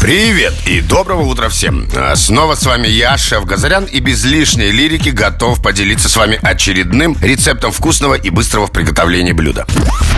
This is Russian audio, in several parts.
Привет и доброго утра всем! А, Снова с вами я, шеф Газарян, и без лишней лирики готов поделиться с вами очередным рецептом вкусного и быстрого в приготовлении блюда.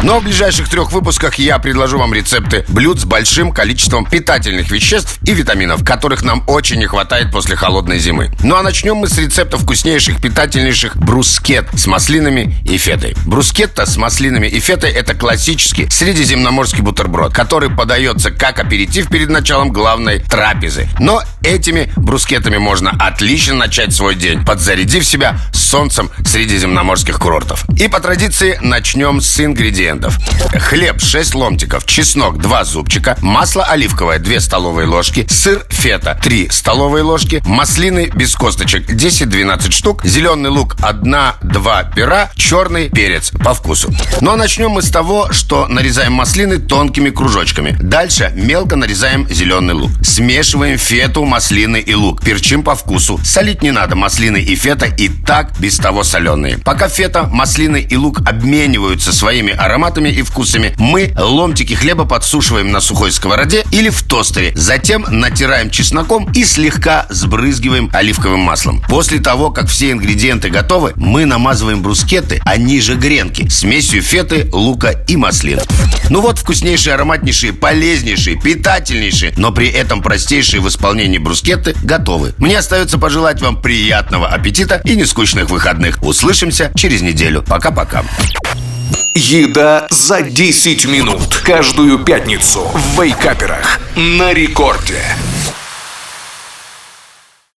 Но в ближайших трех выпусках я предложу вам рецепты блюд с большим количеством питательных веществ и витаминов, которых нам очень не хватает после холодной зимы. Ну а начнем мы с рецепта вкуснейших, питательнейших брускет с маслинами и фетой. Брускетта с маслинами и фетой – это классический средиземноморский бутерброд, который подается как аперитив перед началом главной трапезы. Но этими брускетами можно отлично начать свой день, подзарядив себя солнцем средиземноморских курортов. И по традиции начнем с ингредиентов. Хлеб 6 ломтиков, чеснок 2 зубчика, масло оливковое 2 столовые ложки, сыр фета 3 столовые ложки, маслины без косточек 10-12 штук, зеленый лук 1-2 пера, черный перец по вкусу. А начнем мы с того, что нарезаем маслины тонкими кружочками. Дальше мелко нарезаем зеленый лук. Смешиваем фету, маслины и лук. Перчим по вкусу. Солить не надо, маслины и фета и так без того соленые. Пока фета, маслины и лук обмениваются своими ароматами и вкусами, мы ломтики хлеба подсушиваем на сухой сковороде или в тостере. Затем натираем чесноком и слегка сбрызгиваем оливковым маслом. После того, как все ингредиенты готовы, мы намазываем брускеты, а ниже гренки, смесью феты, лука и маслин. Ну вот вкуснейшие, ароматнейшие, полезнейшие, питательнейшие, но при этом простейшие в исполнении брускеты готовы. Мне остается пожелать вам приятного аппетита и нескучных выходных. Услышимся через неделю. Пока-пока. Еда за 10 минут Каждую пятницу в Вейкаперах На рекорде